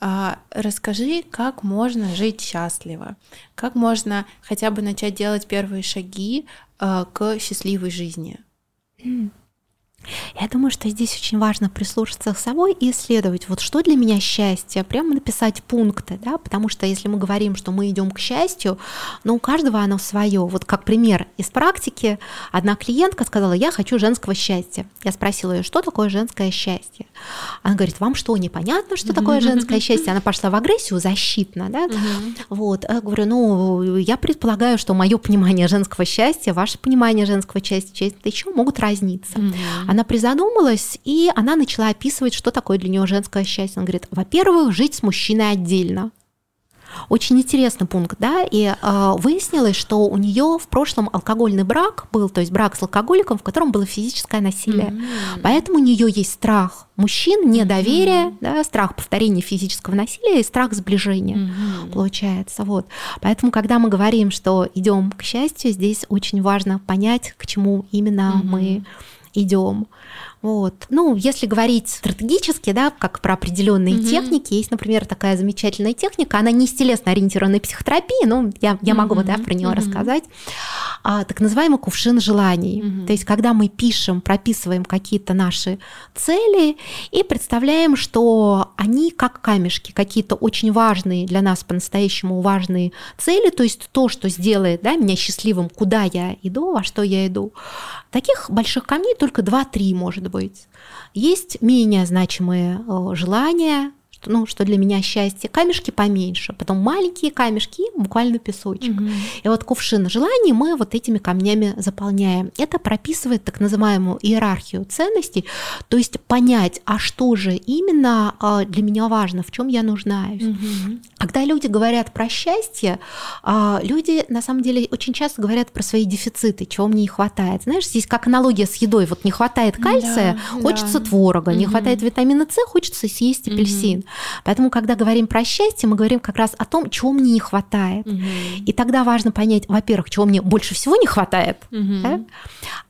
А, расскажи, как можно жить счастливо, как можно хотя бы начать делать первые шаги а, к счастливой жизни. Я думаю, что здесь очень важно прислушаться к собой и исследовать, вот что для меня счастье, прямо написать пункты, да, потому что если мы говорим, что мы идем к счастью, но у каждого оно свое. Вот как пример из практики, одна клиентка сказала, я хочу женского счастья. Я спросила ее, что такое женское счастье? Она говорит, вам что, непонятно, что такое женское счастье? Она пошла в агрессию защитно, да, вот. Я говорю, ну, я предполагаю, что мое понимание женского счастья, ваше понимание женского счастья, это еще могут разниться. Она призадумалась, и она начала описывать, что такое для нее женское счастье. Она говорит, во-первых, жить с мужчиной отдельно. Очень интересный пункт, да, и э, выяснилось, что у нее в прошлом алкогольный брак был, то есть брак с алкоголиком, в котором было физическое насилие. Mm-hmm. Поэтому у нее есть страх мужчин, недоверие, mm-hmm. да, страх повторения физического насилия и страх сближения, mm-hmm. получается. Вот. Поэтому, когда мы говорим, что идем к счастью, здесь очень важно понять, к чему именно mm-hmm. мы идем. Вот. Ну, если говорить стратегически, да, как про определенные угу. техники, есть, например, такая замечательная техника, она не из телесно ориентированной психотерапии, но я, я могу угу. да, про нее угу. рассказать, а, так называемый кувшин желаний. Угу. То есть, когда мы пишем, прописываем какие-то наши цели и представляем, что они как камешки, какие-то очень важные для нас по-настоящему важные цели, то есть то, что сделает да, меня счастливым, куда я иду, во что я иду. Таких больших камней только 2-3 может быть. Есть менее значимые э, желания, что, ну, что для меня счастье, камешки поменьше, потом маленькие камешки, буквально песочек. Угу. И вот кувшин желаний мы вот этими камнями заполняем. Это прописывает так называемую иерархию ценностей, то есть понять, а что же именно а, для меня важно, в чем я нуждаюсь. Угу. Когда люди говорят про счастье, а, люди на самом деле очень часто говорят про свои дефициты, чего мне не хватает. Знаешь, здесь как аналогия с едой, вот не хватает кальция, да, хочется да. творога, угу. не хватает витамина С, хочется съесть апельсин. Угу. Поэтому, когда говорим про счастье, мы говорим как раз о том, чего мне не хватает. Угу. И тогда важно понять, во-первых, чего мне больше всего не хватает, угу. да?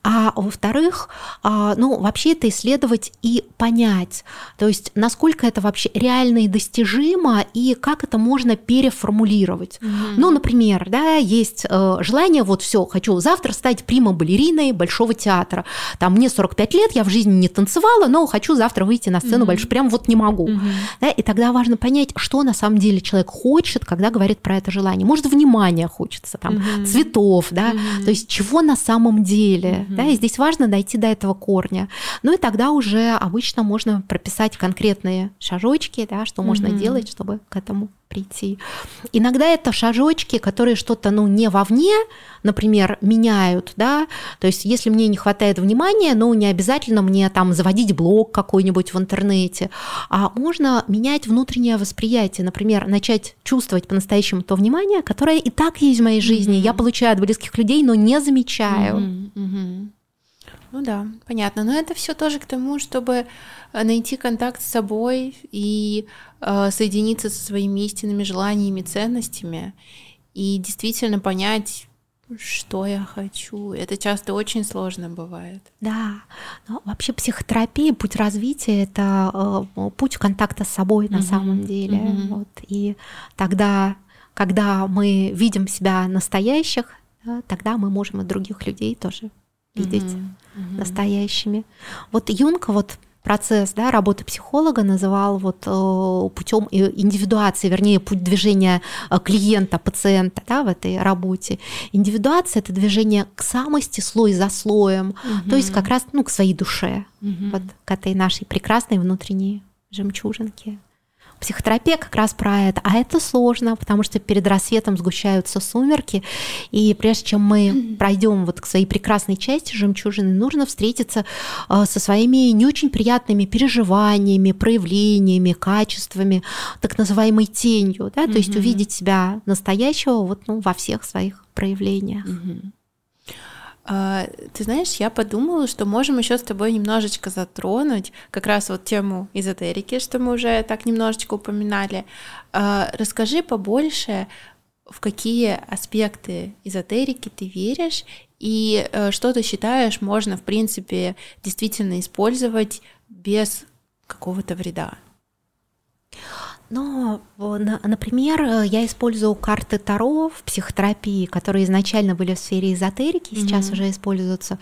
а во-вторых, а, ну, вообще это исследовать и понять, то есть насколько это вообще реально и достижимо, и как это можно переформулировать. Угу. Ну, например, да, есть э, желание, вот все, хочу завтра стать прима-балериной Большого театра. Там мне 45 лет, я в жизни не танцевала, но хочу завтра выйти на сцену угу. больше, прям вот не могу. Угу. Да, и тогда важно понять, что на самом деле человек хочет, когда говорит про это желание. Может, внимания хочется, там, угу. цветов, да, угу. то есть чего на самом деле, угу. да, и здесь важно дойти до этого корня. Ну и тогда уже обычно можно прописать конкретные шажочки, да, что угу. можно делать, чтобы к этому прийти. Иногда это шажочки, которые что-то, ну, не вовне, например, меняют, да, то есть если мне не хватает внимания, ну, не обязательно мне там заводить блог какой-нибудь в интернете, а можно менять внутреннее восприятие, например, начать чувствовать по-настоящему то внимание, которое и так есть в моей жизни, mm-hmm. я получаю от близких людей, но не замечаю. Mm-hmm. Mm-hmm. Ну да, понятно. Но это все тоже к тому, чтобы найти контакт с собой и э, соединиться со своими истинными желаниями, ценностями и действительно понять, что я хочу. Это часто очень сложно бывает. Да, но вообще психотерапия, путь развития это э, путь контакта с собой mm-hmm. на самом деле. Mm-hmm. Вот. И тогда, когда мы видим себя настоящих, да, тогда мы можем и других людей тоже видеть mm-hmm. Mm-hmm. настоящими. Вот Юнг вот процесс да, работы психолога называл вот э, путем индивидуации, вернее, путь движения э, клиента, пациента да, в этой работе. Индивидуация – это движение к самости слой за слоем, угу. то есть как раз ну, к своей душе, угу. вот к этой нашей прекрасной внутренней жемчужинке. Психотерапия как раз про это. А это сложно, потому что перед рассветом сгущаются сумерки. И прежде чем мы пройдем вот к своей прекрасной части жемчужины, нужно встретиться э, со своими не очень приятными переживаниями, проявлениями, качествами, так называемой тенью. Да? То есть увидеть себя настоящего вот, ну, во всех своих проявлениях. А, ты знаешь, я подумала, что можем еще с тобой немножечко затронуть как раз вот тему эзотерики, что мы уже так немножечко упоминали. А, расскажи побольше, в какие аспекты эзотерики ты веришь и э, что ты считаешь можно, в принципе, действительно использовать без какого-то вреда. Но, например, я использую карты Таро в психотерапии, которые изначально были в сфере эзотерики, сейчас mm-hmm. уже используются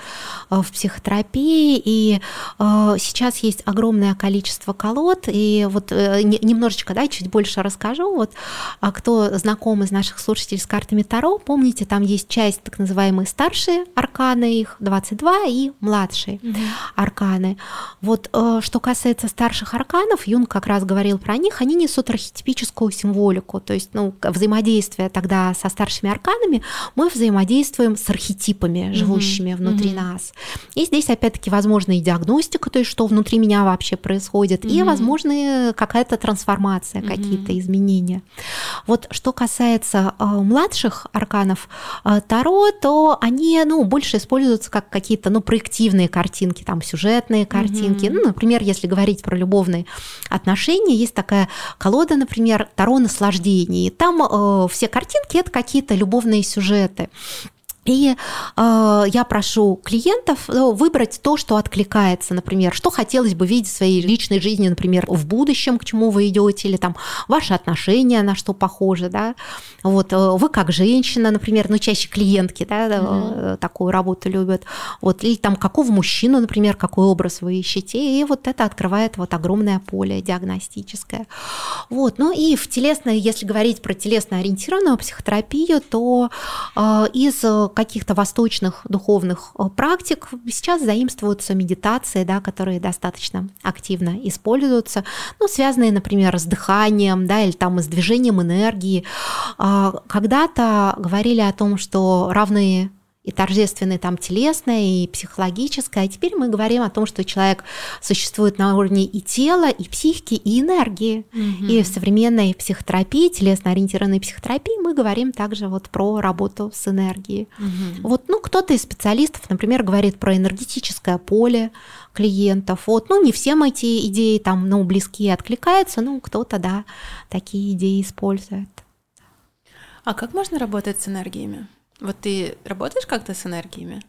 э, в психотерапии, и э, сейчас есть огромное количество колод, и вот э, немножечко, да, чуть больше расскажу, вот, а кто знаком из наших слушателей с картами Таро, помните, там есть часть так называемые старшие арканы, их 22, и младшие mm-hmm. арканы. Вот, что касается старших арканов, Юнг как раз говорил про них, они несут несут архетипическую символику, то есть ну, взаимодействие тогда со старшими арканами, мы взаимодействуем с архетипами, живущими mm-hmm. внутри mm-hmm. нас. И здесь опять-таки возможна и диагностика, то есть что внутри меня вообще происходит, mm-hmm. и возможно какая-то трансформация, mm-hmm. какие-то изменения. Вот что касается э, младших арканов э, Таро, то они ну, больше используются как какие-то ну, проективные картинки, там сюжетные картинки. Mm-hmm. Ну, например, если говорить про любовные отношения, есть такая колода, например, Таро наслаждений. Там э, все картинки это какие-то любовные сюжеты. И э, я прошу клиентов ну, выбрать то, что откликается, например, что хотелось бы видеть в своей личной жизни, например, в будущем, к чему вы идете, или там ваши отношения на что похожи, да. Вот э, вы как женщина, например, ну чаще клиентки, да, mm-hmm. такую работу любят. Вот или там какого мужчину, например, какой образ вы ищете, и вот это открывает вот огромное поле диагностическое. Вот, ну и в телесной, если говорить про телесно ориентированную психотерапию, то э, из каких-то восточных духовных э, практик сейчас заимствуются медитации, да, которые достаточно активно используются, ну, связанные, например, с дыханием, да, или там с движением энергии. А, когда-то говорили о том, что равные и торжественное там телесное, и психологическое. А теперь мы говорим о том, что человек существует на уровне и тела, и психики, и энергии. Угу. И в современной психотерапии, телесно-ориентированной психотерапии мы говорим также вот про работу с энергией. Угу. Вот, ну, кто-то из специалистов, например, говорит про энергетическое поле клиентов. Вот, ну, не всем эти идеи там, ну, близкие откликаются, ну, кто-то, да, такие идеи использует. А как можно работать с энергиями? Вот ты работаешь как-то с энергиями?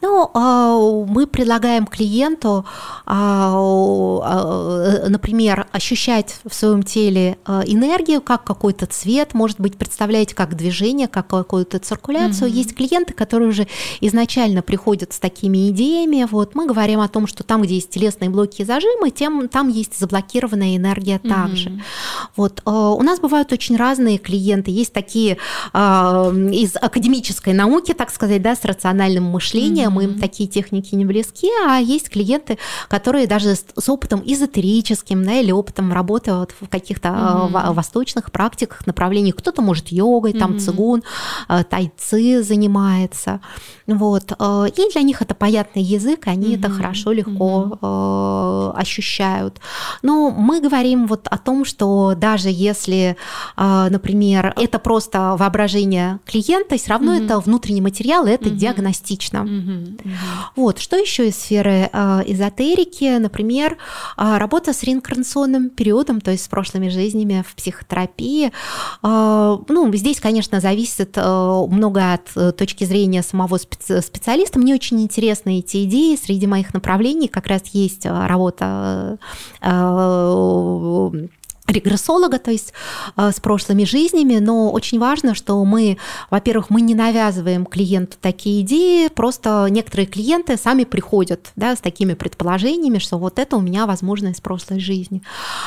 Ну, а, мы предлагаем клиенту, а, а, например, ощущать в своем теле энергию, как какой-то цвет, может быть, представляете, как движение, как какую-то циркуляцию. Mm-hmm. Есть клиенты, которые уже изначально приходят с такими идеями. Вот мы говорим о том, что там, где есть телесные блоки и зажимы, тем, там есть заблокированная энергия также. Mm-hmm. Вот у нас бывают очень разные клиенты. Есть такие из академической науки, так сказать, да, с рациональным мышлением мышления, mm-hmm. мы им такие техники не близки, а есть клиенты, которые даже с, с опытом эзотерическим, да, или опытом работы вот в каких-то mm-hmm. восточных практиках, направлениях. Кто-то может йогой, там mm-hmm. цигун, э, тайцы занимается. Вот. Э, и для них это понятный язык, они mm-hmm. это хорошо, легко mm-hmm. ощущают. Но мы говорим вот о том, что даже если, например, это просто воображение клиента, все равно mm-hmm. это внутренний материал, это mm-hmm. диагностично точно. Вот, что еще из сферы э, эзотерики, например, э, работа с реинкарнационным периодом, то есть с прошлыми жизнями в психотерапии. Э, ну, здесь, конечно, зависит э, много от э, точки зрения самого специ- специалиста. Мне очень интересны эти идеи. Среди моих направлений как раз есть работа регрессолога, то есть э, с прошлыми жизнями, но очень важно, что мы, во-первых, мы не навязываем клиенту такие идеи, просто некоторые клиенты сами приходят да, с такими предположениями, что вот это у меня возможно из прошлой жизни.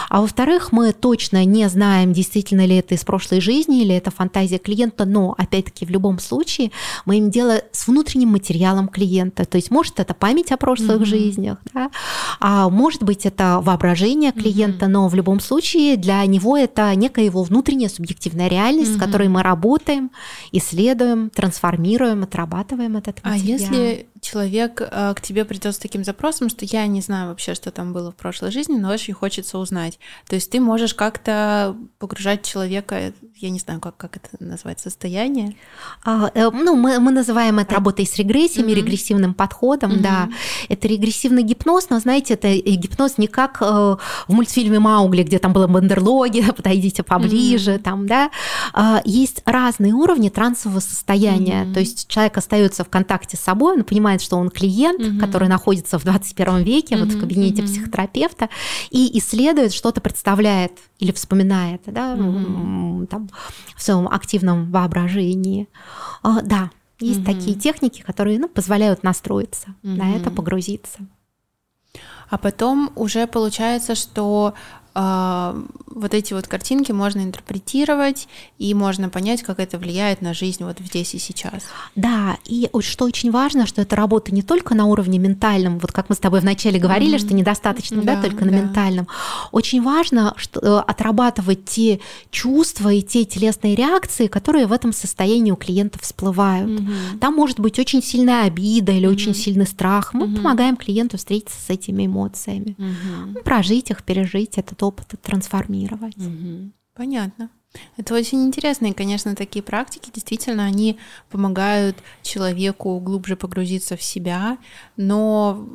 А во-вторых, мы точно не знаем, действительно ли это из прошлой жизни или это фантазия клиента, но опять-таки в любом случае мы имеем дело с внутренним материалом клиента, то есть может это память о прошлых mm-hmm. жизнях, да, а может быть это воображение клиента, mm-hmm. но в любом случае для него это некая его внутренняя субъективная реальность, угу. с которой мы работаем, исследуем, трансформируем, отрабатываем этот материал. А если человек э, к тебе придет с таким запросом, что я не знаю вообще, что там было в прошлой жизни, но очень хочется узнать. То есть ты можешь как-то погружать человека, я не знаю, как, как это назвать, состояние? А, э, ну, мы, мы называем это работой с регрессиями, mm-hmm. регрессивным подходом, mm-hmm. да. Это регрессивный гипноз, но, знаете, это гипноз не как э, в мультфильме «Маугли», где там было бандерлоги, подойдите поближе, mm-hmm. там, да. А, есть разные уровни трансового состояния, mm-hmm. то есть человек остается в контакте с собой, он понимает, понимает, что он клиент, угу. который находится в 21 веке, угу, вот в кабинете угу. психотерапевта, и исследует, что-то представляет или вспоминает, да, угу. там, в своем активном воображении. А, да, есть угу. такие техники, которые ну, позволяют настроиться угу. на это, погрузиться. А потом уже получается, что вот эти вот картинки можно интерпретировать, и можно понять, как это влияет на жизнь вот здесь и сейчас. Да, и что очень важно, что эта работа не только на уровне ментальном, вот как мы с тобой вначале говорили, mm-hmm. что недостаточно, да, да только да. на ментальном. Очень важно что, э, отрабатывать те чувства и те телесные реакции, которые в этом состоянии у клиента всплывают. Mm-hmm. Там может быть очень сильная обида или mm-hmm. очень сильный страх. Мы mm-hmm. помогаем клиенту встретиться с этими эмоциями, mm-hmm. прожить их, пережить этот опыт трансформировать. Угу. Понятно. Это очень интересно, и, конечно, такие практики действительно они помогают человеку глубже погрузиться в себя, но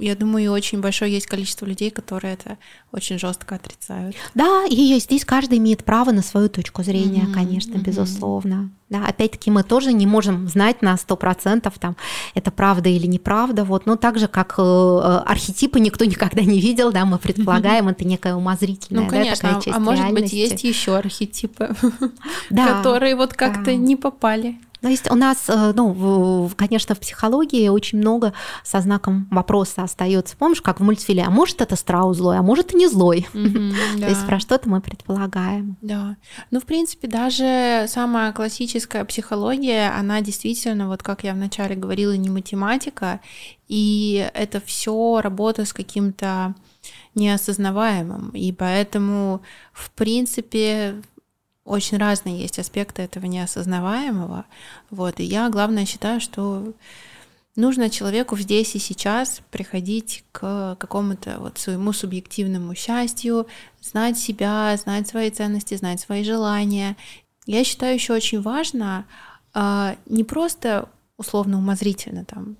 я думаю, очень большое есть количество людей, которые это очень жестко отрицают. Да, и здесь каждый имеет право на свою точку зрения, mm-hmm, конечно, mm-hmm. безусловно. Да, опять-таки мы тоже не можем знать на сто процентов, там, это правда или неправда, вот, но так же, как э, архетипы никто никогда не видел, да, мы предполагаем, это некая умозрительная, ну, конечно, да, такая часть а, а может реальности. быть, есть еще архетипы, которые вот как-то не попали. То есть у нас, э, ну, конечно, в психологии очень много со знаком вопроса остается. Помнишь, как в мультфильме, а может это страус злой, а может и не злой. То есть про что-то мы предполагаем. Да. Ну, в принципе, даже самая классическая психология, она действительно, вот как я вначале говорила, не математика, и это все работа с каким-то неосознаваемым. И поэтому, в принципе, очень разные есть аспекты этого неосознаваемого. Вот. И я, главное, считаю, что нужно человеку здесь и сейчас приходить к какому-то вот своему субъективному счастью, знать себя, знать свои ценности, знать свои желания. Я считаю еще очень важно а, не просто условно умозрительно там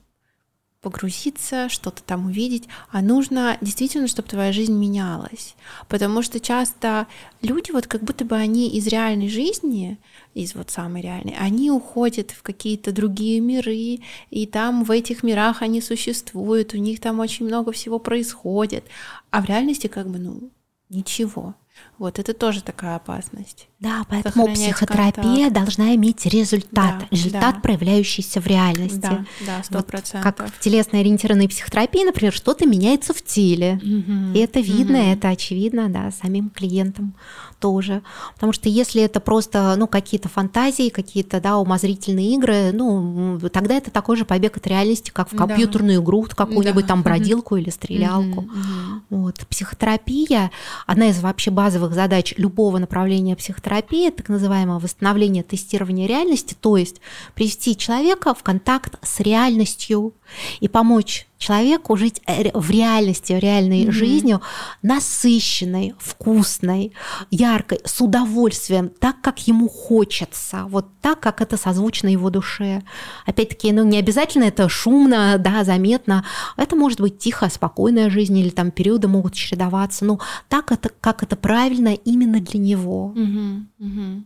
погрузиться, что-то там увидеть, а нужно действительно, чтобы твоя жизнь менялась. Потому что часто люди, вот как будто бы они из реальной жизни, из вот самой реальной, они уходят в какие-то другие миры, и там в этих мирах они существуют, у них там очень много всего происходит, а в реальности как бы, ну, ничего. Вот это тоже такая опасность. Да, поэтому психотерапия контакт. должна иметь результат, да, результат, да. проявляющийся в реальности. Да, да, сто процентов. Вот как в телесно-ориентированной психотерапии, например, что-то меняется в теле, угу, и это видно, угу. это очевидно, да, самим клиентам тоже. Потому что если это просто, ну, какие-то фантазии, какие-то, да, умозрительные игры, ну, тогда это такой же побег от реальности, как в компьютерную да. игру, какую-нибудь да. там бродилку угу. или стрелялку. Угу, угу. Вот. Психотерапия, одна из вообще базовых задач любого направления психотерапии, так называемое восстановление тестирования реальности, то есть привести человека в контакт с реальностью и помочь человеку жить э, в реальности, в реальной mm-hmm. жизнью, насыщенной, вкусной, яркой, с удовольствием, так, как ему хочется, вот так, как это созвучно его душе. Опять-таки, ну, не обязательно это шумно, да, заметно. Это может быть тихая, спокойная жизнь, или там периоды могут чередоваться. Ну, так, это, как это правильно именно для него. Mm-hmm. Mm-hmm.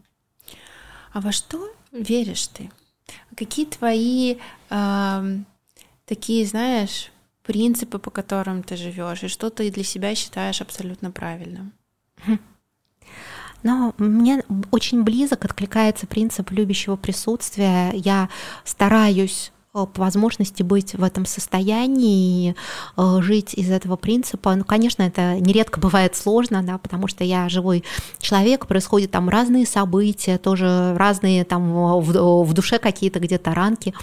А во что веришь ты? Какие твои э, такие, знаешь, принципы, по которым ты живешь, и что ты для себя считаешь абсолютно правильным? Но мне очень близок откликается принцип любящего присутствия. Я стараюсь по возможности быть в этом состоянии, э, жить из этого принципа. Ну, конечно, это нередко бывает сложно, да, потому что я живой человек, происходят там разные события, тоже разные там в, в душе какие-то где-то ранки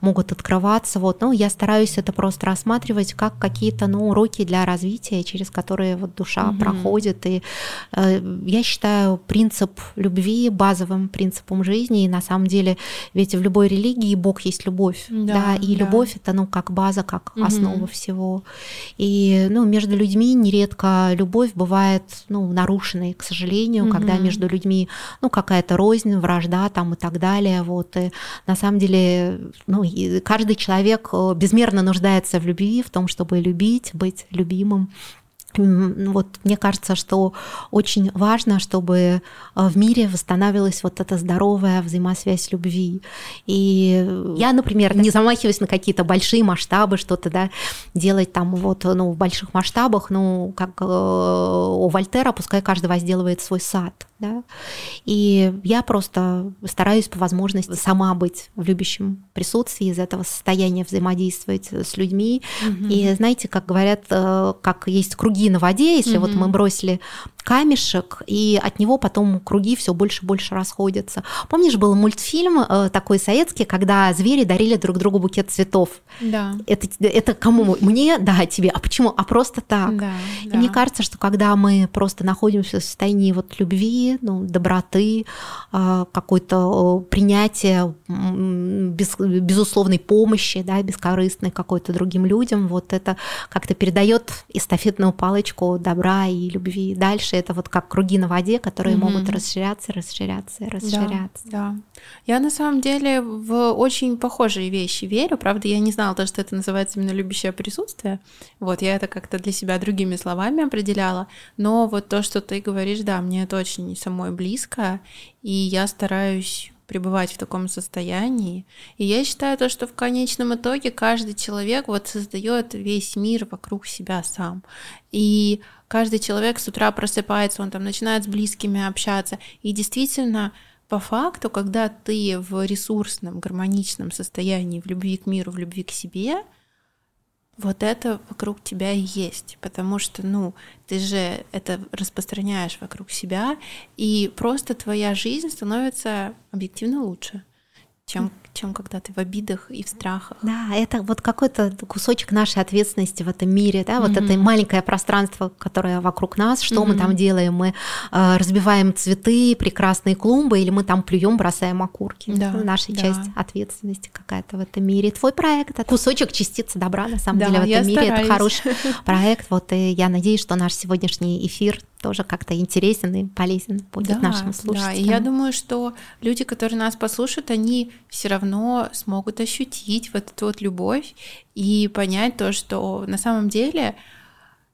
могут открываться. Вот. Но я стараюсь это просто рассматривать как какие-то ну, уроки для развития, через которые вот душа угу. проходит. И э, я считаю принцип любви базовым принципом жизни. И на самом деле, ведь в любой религии Бог есть любовь да, да и да. любовь это ну как база, как угу. основа всего. И ну между людьми нередко любовь бывает ну нарушенной, к сожалению, угу. когда между людьми ну какая-то рознь, вражда там и так далее. Вот и на самом деле ну каждый человек э, безмерно нуждается в любви, в том, чтобы любить, быть любимым. Вот мне кажется, что очень важно, чтобы э, в мире восстанавливалась вот эта здоровая взаимосвязь любви. И я, например, не замахиваюсь на какие-то большие масштабы, что-то да, делать там вот ну, в больших масштабах, ну, как э, у Вольтера, пускай каждый возделывает свой сад. Да? И я просто стараюсь по возможности сама быть в любящем присутствии, из этого состояния взаимодействовать с людьми. Угу. И знаете, как говорят, э, как есть круги на воде, если угу. вот мы бросили камешек, и от него потом круги все больше и больше расходятся. Помнишь, был мультфильм э, такой советский, когда звери дарили друг другу букет цветов? Да. Это, это кому? Мне? Да, тебе. А почему? А просто так. Да, и да. мне кажется, что когда мы просто находимся в состоянии вот любви, ну, доброты, э, какой-то принятия без, безусловной помощи, да, бескорыстной какой-то другим людям, вот это как-то передает эстафетную палочку добра и любви дальше это вот как круги на воде, которые mm-hmm. могут расширяться, расширяться, расширяться. Да, да. Я на самом деле в очень похожие вещи верю. Правда, я не знала то, что это называется именно любящее присутствие. Вот, я это как-то для себя другими словами определяла. Но вот то, что ты говоришь, да, мне это очень самой близко. И я стараюсь пребывать в таком состоянии. И я считаю то, что в конечном итоге каждый человек вот создает весь мир вокруг себя сам. И каждый человек с утра просыпается, он там начинает с близкими общаться. И действительно, по факту, когда ты в ресурсном, гармоничном состоянии, в любви к миру, в любви к себе, вот это вокруг тебя и есть, потому что, ну, ты же это распространяешь вокруг себя, и просто твоя жизнь становится объективно лучше, чем чем когда ты в обидах и в страхах. Да, это вот какой-то кусочек нашей ответственности в этом мире, да, вот mm-hmm. это маленькое пространство, которое вокруг нас, что mm-hmm. мы там делаем, мы э, разбиваем цветы, прекрасные клумбы, или мы там плюем, бросаем окурки. Да, это наша да. часть ответственности какая-то в этом мире. Твой проект это кусочек частицы добра, на самом да, деле, в этом мире. Стараюсь. Это хороший проект. Вот и я надеюсь, что наш сегодняшний эфир тоже как-то интересен и полезен будет да, нашим слушателям. Да, и я думаю, что люди, которые нас послушают, они все равно смогут ощутить вот эту вот любовь и понять то, что на самом деле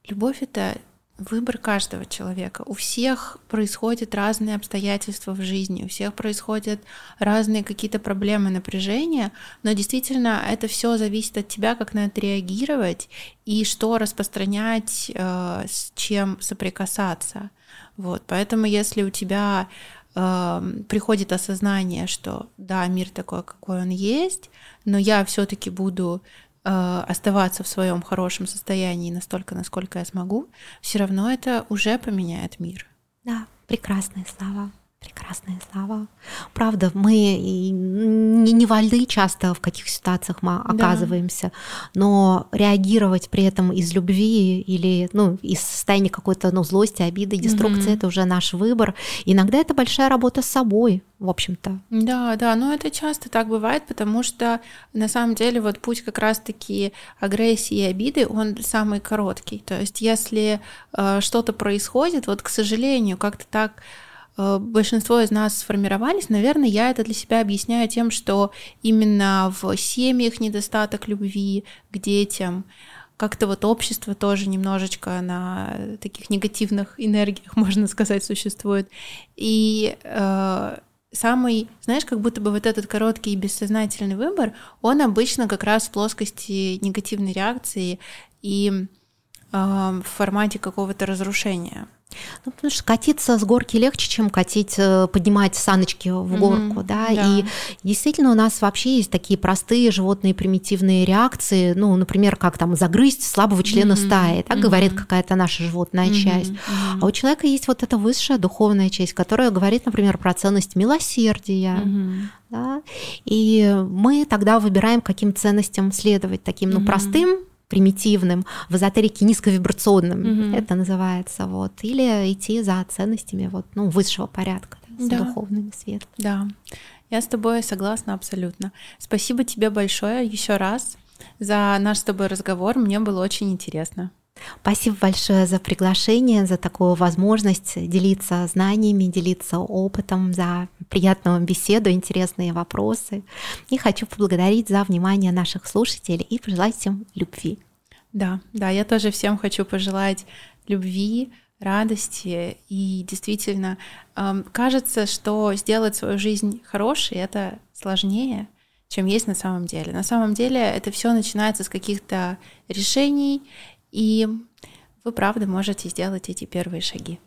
любовь это выбор каждого человека. У всех происходят разные обстоятельства в жизни, у всех происходят разные какие-то проблемы, напряжения, но действительно это все зависит от тебя, как на это реагировать и что распространять, э, с чем соприкасаться. Вот, поэтому если у тебя приходит осознание, что да, мир такой, какой он есть, но я все-таки буду Э, оставаться в своем хорошем состоянии настолько, насколько я смогу, все равно это уже поменяет мир. Да, прекрасные слова. Прекрасные слова. Правда, мы не, не вольны часто в каких ситуациях мы оказываемся, да. но реагировать при этом из любви или ну, из состояния какой-то ну, злости, обиды, деструкции, mm это уже наш выбор. Иногда это большая работа с собой, в общем-то. Да, да, но это часто так бывает, потому что на самом деле вот путь как раз-таки агрессии и обиды, он самый короткий. То есть если э, что-то происходит, вот, к сожалению, как-то так большинство из нас сформировались, наверное, я это для себя объясняю тем, что именно в семьях недостаток любви к детям, как-то вот общество тоже немножечко на таких негативных энергиях, можно сказать, существует. И э, самый, знаешь, как будто бы вот этот короткий и бессознательный выбор, он обычно как раз в плоскости негативной реакции и э, в формате какого-то разрушения. Ну, потому что катиться с горки легче, чем катить, э, поднимать саночки в горку, mm-hmm, да? да. И действительно у нас вообще есть такие простые животные примитивные реакции, ну, например, как там загрызть слабого члена mm-hmm, стаи, так mm-hmm. говорит какая-то наша животная mm-hmm, часть. Mm-hmm. А у человека есть вот эта высшая духовная часть, которая говорит, например, про ценность милосердия, mm-hmm. да? И мы тогда выбираем, каким ценностям следовать, таким, ну, mm-hmm. простым примитивным, в эзотерике низковибрационным, mm-hmm. это называется, вот, или идти за ценностями вот, ну, высшего порядка, да, да. духовными светлыми. Да, я с тобой согласна абсолютно. Спасибо тебе большое еще раз за наш с тобой разговор, мне было очень интересно. Спасибо большое за приглашение, за такую возможность делиться знаниями, делиться опытом, за приятную беседу, интересные вопросы. И хочу поблагодарить за внимание наших слушателей и пожелать им любви. Да, да, я тоже всем хочу пожелать любви, радости. И действительно, эм, кажется, что сделать свою жизнь хорошей это сложнее, чем есть на самом деле. На самом деле это все начинается с каких-то решений и вы правда можете сделать эти первые шаги.